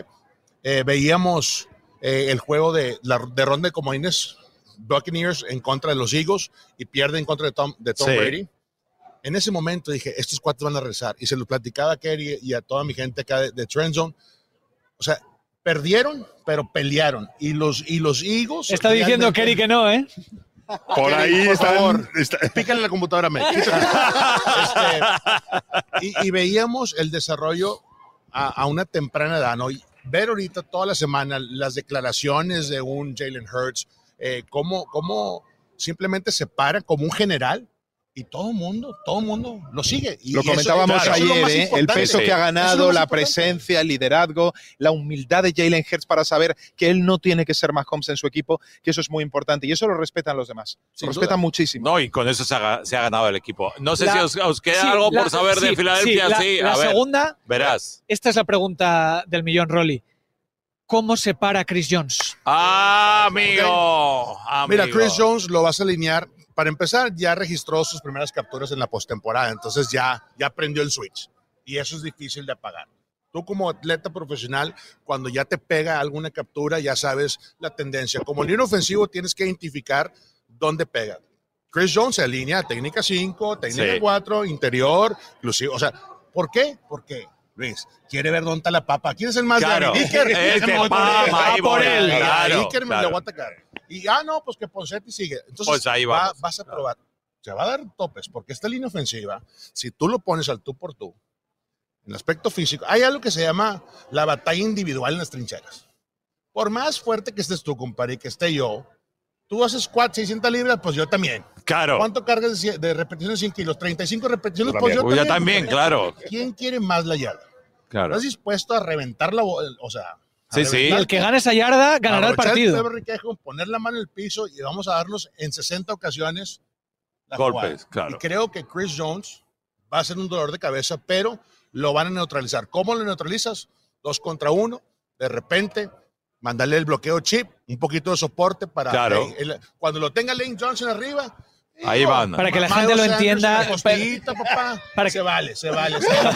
eh, veíamos eh, el juego de, la, de ronda de comodines Buccaneers en contra de los Eagles y pierde en contra de Tom, de Tom Sí. Brady. En ese momento dije, estos cuatro van a rezar. Y se lo platicaba a Kerry y a toda mi gente acá de, de Trend Zone. O sea, perdieron, pero pelearon. Y los, y los Eagles... Está diciendo Kerry que no, ¿eh? Por ahí por están- favor. está- Pícale la computadora, me. Este, y, y veíamos el desarrollo a, a una temprana edad, ¿no? Y ver ahorita toda la semana las declaraciones de un Jalen Hurts, eh, cómo, cómo simplemente se para como un general y todo el mundo, todo el mundo lo sigue. Y Lo eso- comentábamos claro, eso es lo ayer, más ¿eh? el peso Sí. que ha ganado, más la presencia, el liderazgo, la humildad de Jalen Hurts para saber que él no tiene que ser Mahomes en su equipo, que eso es muy importante y eso lo respetan los demás. Sin Lo duda. respetan muchísimo. No, y con eso se ha, se ha ganado el equipo. No sé La- si os, os queda Sí, algo la- por saber de Filadelfia. sí, Sí, la, a la ver, segunda, verás. esta es la pregunta del millón, Rolly. ¿Cómo se para Chris Jones? Ah, amigo, Mira, amigo. Chris Jones lo vas a alinear. Para empezar, ya registró sus primeras capturas en la postemporada, entonces ya, ya aprendió el switch. Y eso es difícil de apagar. Tú como atleta profesional, cuando ya te pega alguna captura, ya sabes la tendencia. Como línea ofensivo, tienes que identificar dónde pega. Chris Jones se alinea técnica 5, técnica Sí. 4, interior, inclusive. O sea, ¿por qué? Porque, Luis, quiere ver dónde está la papa. ¿Quién es el más Claro. débil? Iker. Este por papa, él. ahí Va por voy, él. claro, Iker me claro. lo voy a atacar. Y, ah, no, pues que Poncetti sigue. Entonces, Pues ahí va- vas a probar. Se va a dar topes, porque esta línea ofensiva, si tú lo pones al tú por tú, en el aspecto físico, hay algo que se llama la batalla individual en las trincheras. Por más fuerte que estés tú, compadre, y que esté yo, tú haces squat 600 libras, pues yo también. Claro. ¿Cuánto cargas de, de repeticiones 100 kilos? 35 repeticiones, Yo pues yo también. ya también, compadre. claro. ¿Quién quiere más la yarda? claro. ¿Estás dispuesto a reventar la O sea, Sí, sí. reventar- El que gane esa yarda ganará el partido. Poner la mano en el piso y vamos a darnos en 60 ocasiones la Golpes, jugada. claro. Y creo que Chris Jones va a ser un dolor de cabeza, pero lo van a neutralizar. ¿Cómo lo neutralizas? Dos contra uno, de repente, mandarle el bloqueo chip, un poquito de soporte para Claro. Lane- el- cuando lo tenga Lane Johnson arriba. Ahí van. Para que la gente lo entienda, papá. para- se vale, se vale. se vale.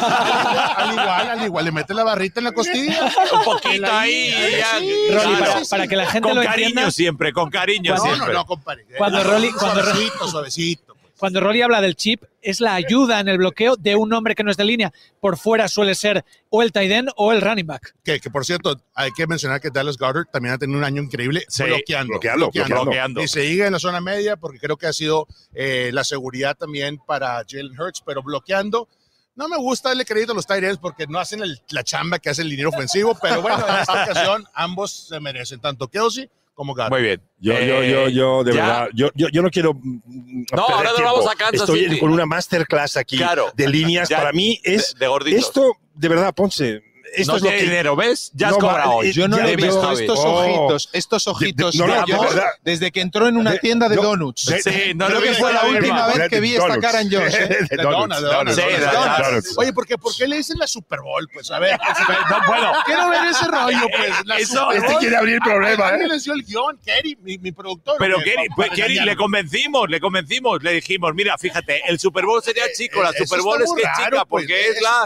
al igual, al igual, le mete la barrita en la costilla. Un poquito ahí. ya, Sí, Rolly, claro. para, para que la gente Con lo cariño entienda, siempre, con cariño No, no, siempre. no, compadre. Cuando Rolly- cuando Suavecito, suavecito. Cuando Rolly habla del chip, es la ayuda en el bloqueo de un hombre que no es de línea. Por fuera suele ser o el tight end o el running back. Que, que, por cierto, hay que mencionar que Dallas Goddard también ha tenido un año increíble Sí, bloqueando, bloqueando, bloqueando. bloqueando. Y se sigue en la zona media porque creo que ha sido eh, la seguridad también para Jalen Hurts, pero bloqueando. No me gusta darle crédito a los tight ends porque no hacen el- la chamba que hace el dinero ofensivo, pero bueno, en esta ocasión ambos se merecen, tanto Kelsey como. Muy bien. Yo, yo, yo, Eh, yo, de ya- verdad, yo, yo, yo no quiero. mm, No, ahora nos vamos a Kansas Estoy City. con una masterclass aquí Claro. de líneas. Ya, Para mí es. de. Esto, de verdad, Ponce. Esto no es lo que. dinero, ¿ves? Ya has No, cobrado eh, Yo no Ya le he visto Javi. estos Oh. ojitos, estos ojitos no, no, de verdad. desde que entró en una tienda de donuts. Sí, no Creo que fue la última vez que vi esta cara en Josh. ¿eh? De donuts. Oye, ¿por qué, ¿por qué le dicen la Super Bowl? Pues a ver, No, bueno, quiero ver ese rollo, pues. Este quiere abrir problema, ¿eh? les dio el guion, Kerry, mi, mi productor. pero Kerry, pues, le convencimos, le convencimos, le dijimos, mira, fíjate, el Super Bowl sería chico, la Eh, Super Bowl es que chica, porque es la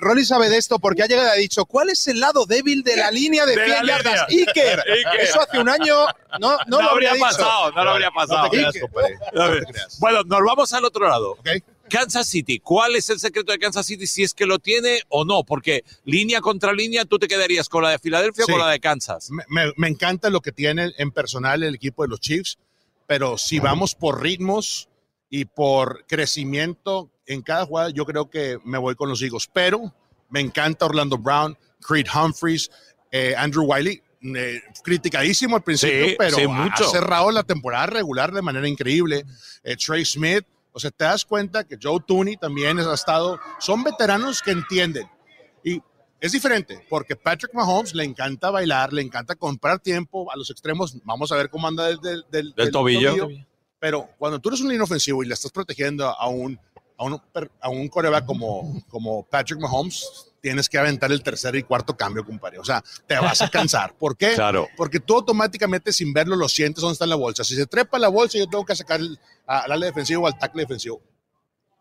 Rolly sabe de esto porque ha llegado y ha dicho ¿cuál es el lado débil de la línea de, De la 100 yardas? Iker. Iker. Eso hace un año no, no, No, lo habría habría dicho. pasado, no lo habría No pasado. te creas, Iker. compadre. A No ver, te creas. Bueno, nos vamos al otro lado. ¿Ok? Kansas City, ¿cuál es el secreto de Kansas City? Si es que lo tiene o no, porque línea contra línea, ¿tú te quedarías con la de Filadelfia Sí. o con la de Kansas? Me, me- me encanta lo que tiene en personal el equipo de los Chiefs, pero si vamos por ritmos y por crecimiento en cada jugada, yo creo que me voy con los Eagles. Pero me encanta Orlando Brown, Creed Humphreys, eh, Andrew Wiley. eh, criticadísimo al principio, Sí, pero sí, ha mucho. cerrado la temporada regular de manera increíble. Eh, Trey Smith, o sea, te das cuenta que Joe Tooney también ha estado, son veteranos que entienden. Y es diferente, porque Patrick Mahomes le encanta bailar, le encanta comprar tiempo a los extremos. Vamos a ver cómo anda del, del, del- del tobillo. Pero cuando tú eres un línea ofensivo y le estás protegiendo a un, a un, per- a un coreback como, como Patrick Mahomes, tienes que aventar el tercer y cuarto cambio, compadre. O sea, te vas a cansar. ¿Por qué? Claro. Porque tú automáticamente sin verlo lo sientes dónde está la bolsa. Si se trepa la bolsa, yo tengo que sacar el- al ala defensivo o al tackle defensivo.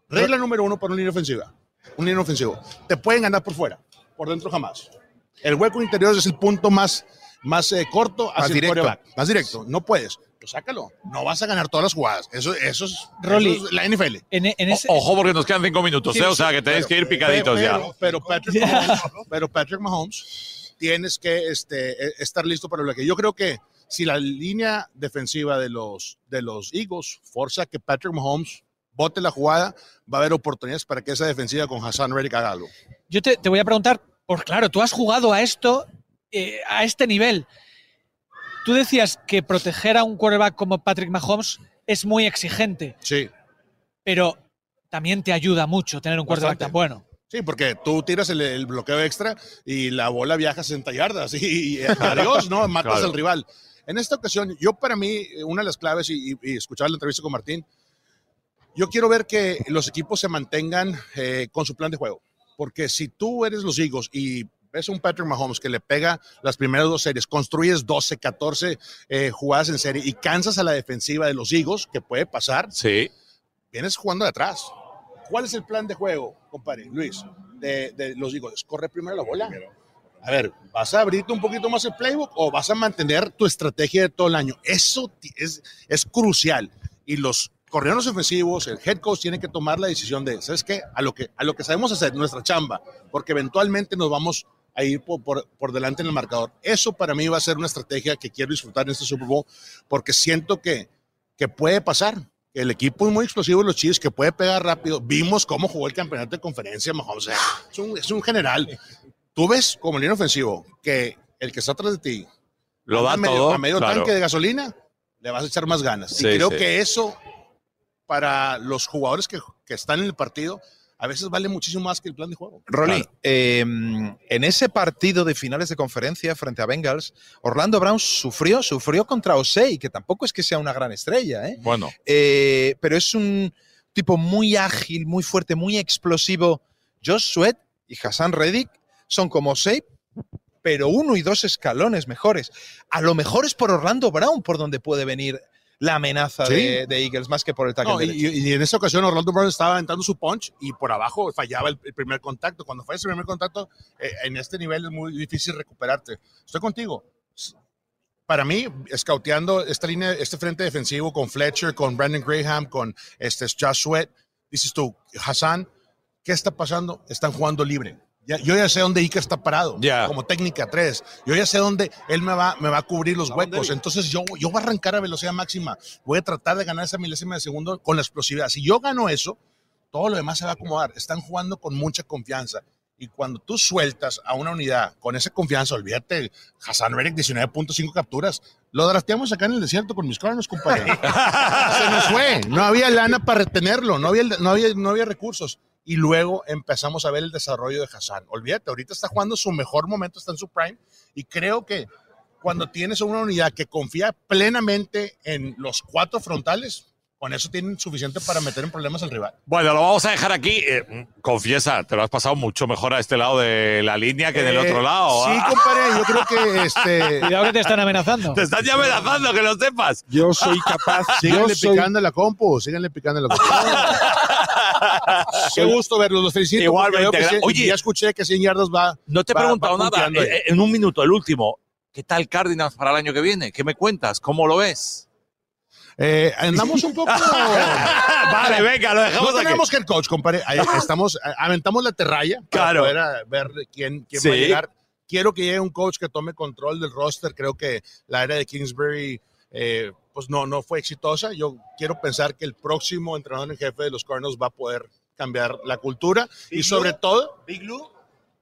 Regla número uno para una línea ofensiva. Un línea ofensivo. Te pueden ganar por fuera, por dentro jamás. El hueco interior es el punto más, más eh, corto hacia Más el directo. Más directo. No puedes. Pues sácalo. No vas a ganar todas las jugadas. Eso, eso, es, Rolly. eso es la NFL. En, en ese, O- Ojo, porque nos quedan cinco minutos, Sí, ¿eh? O sea, que tenéis Pero- que ir picaditos pero, ya. Pero Patrick, Mahomes, pero Patrick Mahomes tienes que este, eh, estar listo para lo que yo creo que si la línea defensiva de los, de los Eagles forza que Patrick Mahomes bote la jugada, va a haber oportunidades para que esa defensiva con Hassan Reddick haga algo. Yo te, te voy a preguntar, por claro, tú has jugado a esto, eh, a este nivel. Tú decías que proteger a un quarterback como Patrick Mahomes es muy exigente, Sí, pero también te ayuda mucho tener un quarterback Bastante. tan bueno. sí, porque tú tiras el, el bloqueo extra y la bola viaja 60 yardas y, y adiós, ¿no? Matas Claro. al rival. En esta ocasión, yo para mí, una de las claves, y, y, y escuchar la entrevista con Martín, yo quiero ver que los equipos se mantengan eh, con su plan de juego. Porque si tú eres los Eagles y ves a un Patrick Mahomes que le pega las primeras dos series, construyes 12, 14 eh, jugadas en serie y cansas a la defensiva de los Eagles, que puede pasar, Sí. vienes jugando de atrás. ¿Cuál es el plan de juego, compadre, Luis, de, de los Eagles? Corre primero la bola. A ver, ¿vas a abrirte un poquito más el playbook o vas a mantener tu estrategia de todo el año? Eso es, es crucial. Y los corredores ofensivos, el head coach tiene que tomar la decisión de, ¿sabes qué? A lo que, a lo que sabemos hacer, nuestra chamba, porque eventualmente nos vamos a ir por, por, por delante en el marcador. Eso para mí va a ser una estrategia que quiero disfrutar en este Super Bowl, porque siento que, que puede pasar. El equipo es muy explosivo de los Chiefs, que puede pegar rápido. Vimos cómo jugó el campeonato de conferencia, Mahomes. Es, un, es un general. Tú ves como línea ofensivo que el que está atrás de ti Lo da a medio, todo. a medio claro. tanque de gasolina, le vas a echar más ganas. Sí, y creo sí. que eso, para los jugadores que, que están en el partido, a veces vale muchísimo más que el plan de juego. Rolly, eh, en ese partido de finales de conferencia frente a Bengals, Orlando Brown sufrió, sufrió contra Osei, que tampoco es que sea una gran estrella, ¿eh? Bueno, Eh, pero es un tipo muy ágil, muy fuerte, muy explosivo. Josh Sweat y Hassan Reddick son como Osei, pero uno y dos escalones mejores. A lo mejor es por Orlando Brown por donde puede venir la amenaza Sí. de, de Eagles, más que por el tackle No, y, y en esa ocasión Orlando Brown estaba aventando su punch y por abajo fallaba el, el primer contacto. Cuando falla ese primer contacto, eh, en este nivel es muy difícil recuperarte. Estoy contigo. para mí, escauteando esta línea, este frente defensivo con Fletcher, con Brandon Graham, con este Josh Sweat, dices tú, Hassan, ¿qué está pasando? Están jugando libre. Ya- yo ya sé dónde Ica está parado, Ya. como técnica 3. Yo ya sé dónde él me va, me va a cubrir los huecos. Entonces yo, yo voy a arrancar a velocidad máxima. Voy a tratar de ganar esa milésima de segundo con la explosividad. Si yo gano eso, todo lo demás se va a acomodar. Están jugando con mucha confianza. Y cuando tú sueltas a una unidad con esa confianza, olvídate, Hassan Reddick 19.5 capturas. Lo drafteamos acá en el desierto con mis Cardinals, compadre. Se nos fue. No había lana para retenerlo, no había, no había, no había recursos. Y luego empezamos a ver el desarrollo de Hassan. Olvídate, ahorita está jugando su mejor momento, está en su prime. Y creo que cuando tienes una unidad que confía plenamente en los cuatro frontales, con eso tienen suficiente para meter en problemas al rival. Bueno, lo vamos a dejar aquí. Eh, confiesa, te lo has pasado mucho mejor a este lado de la línea que del Eh, otro lado. Sí, ¿ah? compadre, yo creo que este. Cuidado que te están amenazando. Te están ya amenazando, que lo sepas. Yo soy capaz. yo Síganle soy, picando la compu, síganle picando la compu. Qué gusto verlos, los felicito. Igualmente, que sí- Oye. ya escuché que 100 yardas va. No te he preguntado nada. Eh, En un minuto, el último. ¿Qué tal Cardinals para el año que viene? ¿Qué me cuentas? ¿Cómo lo ves? Eh, andamos un poco. vale, venga, lo dejamos No tenemos que el coach, compadre. Estamos, aventamos la terralla Claro. para poder ver quién, quién Sí. va a llegar. Quiero que llegue un coach que tome control del roster. Creo que la era de Kingsbury eh, pues no, no fue exitosa. Yo quiero pensar que el próximo entrenador en jefe de los Cardinals va a poder cambiar la cultura y sobre todo Big Blue.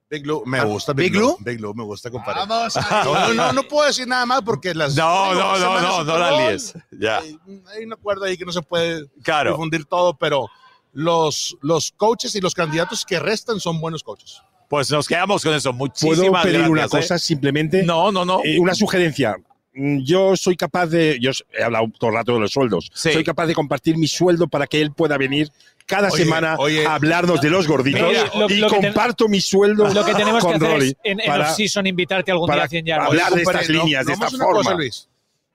Big Lou, me gusta ¿Big Big, Lou. Lou? Big Lou, me gusta, compadre. Vamos. No, no, no, puedo decir nada más porque las. No, digo, no, no, no, no la líes. Ya. Hay, hay un acuerdo ahí que no se puede Claro. difundir todo, pero los, los coaches y los candidatos que restan son buenos coaches. Pues nos quedamos con eso. ¿Puedo Muchísimas pedir una gracias, cosa ¿eh? simplemente? No, no, no. Eh, una sugerencia. Mm, Yo soy capaz de. Yo he hablado todo el rato de los sueldos. Sí. Soy capaz de compartir mi sueldo para que él pueda venir cada Oye, semana oye. a hablarnos de los gorditos. Mira, lo- y lo que ten- comparto mi sueldo Lo que tenemos que con hacer Rolly es en, en para- off-season invitarte algún día a 100 yardas. hablar de estas no- líneas, de esta una cosa, forma. Luis.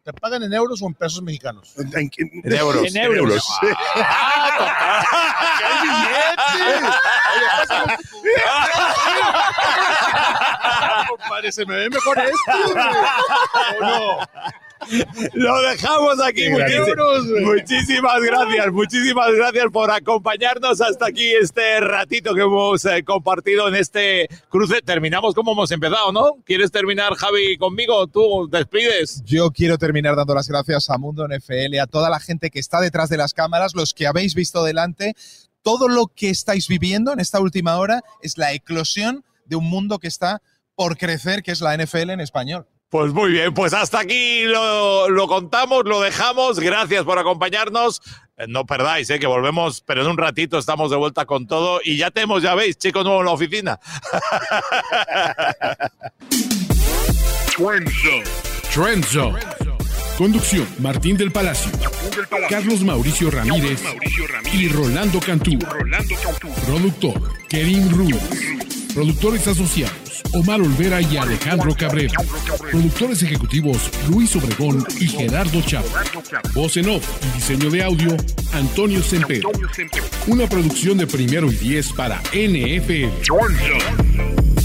¿Te pagan en euros o en pesos mexicanos? En, en- En euros. En euros. Compadre, se me ve mejor esto. güey. ¿O no? Lo dejamos aquí. Muchísimas gracias. Muchísimas gracias por acompañarnos hasta aquí este ratito que hemos eh, compartido en este cruce. Terminamos como hemos empezado, ¿no? ¿Quieres terminar, Javi, conmigo? Tú despides. Yo quiero terminar dando las gracias a Mundo NFL, a toda la gente que está detrás de las cámaras, los que habéis visto delante. Todo lo que estáis viviendo en esta última hora es la eclosión de un mundo que está por crecer, que es la NFL en español. Pues muy bien, pues hasta aquí lo, lo contamos, lo dejamos. Gracias por acompañarnos. Eh, No perdáis, eh, que volvemos, pero en un ratito estamos de vuelta con todo y ya tenemos, ya veis, chico nuevo en la oficina. Trend Zone. Conducción: Martín del Palacio, Carlos Mauricio Ramírez y Rolando Cantú. Productor: Kerim Ruiz. Productores asociados: Omar Olvera y Alejandro Cabrera. Productores ejecutivos: Luis Obregón y Gerardo Chávez. Voz en off y diseño de audio: Antonio Sempero. Una producción de primero y diez para NFL.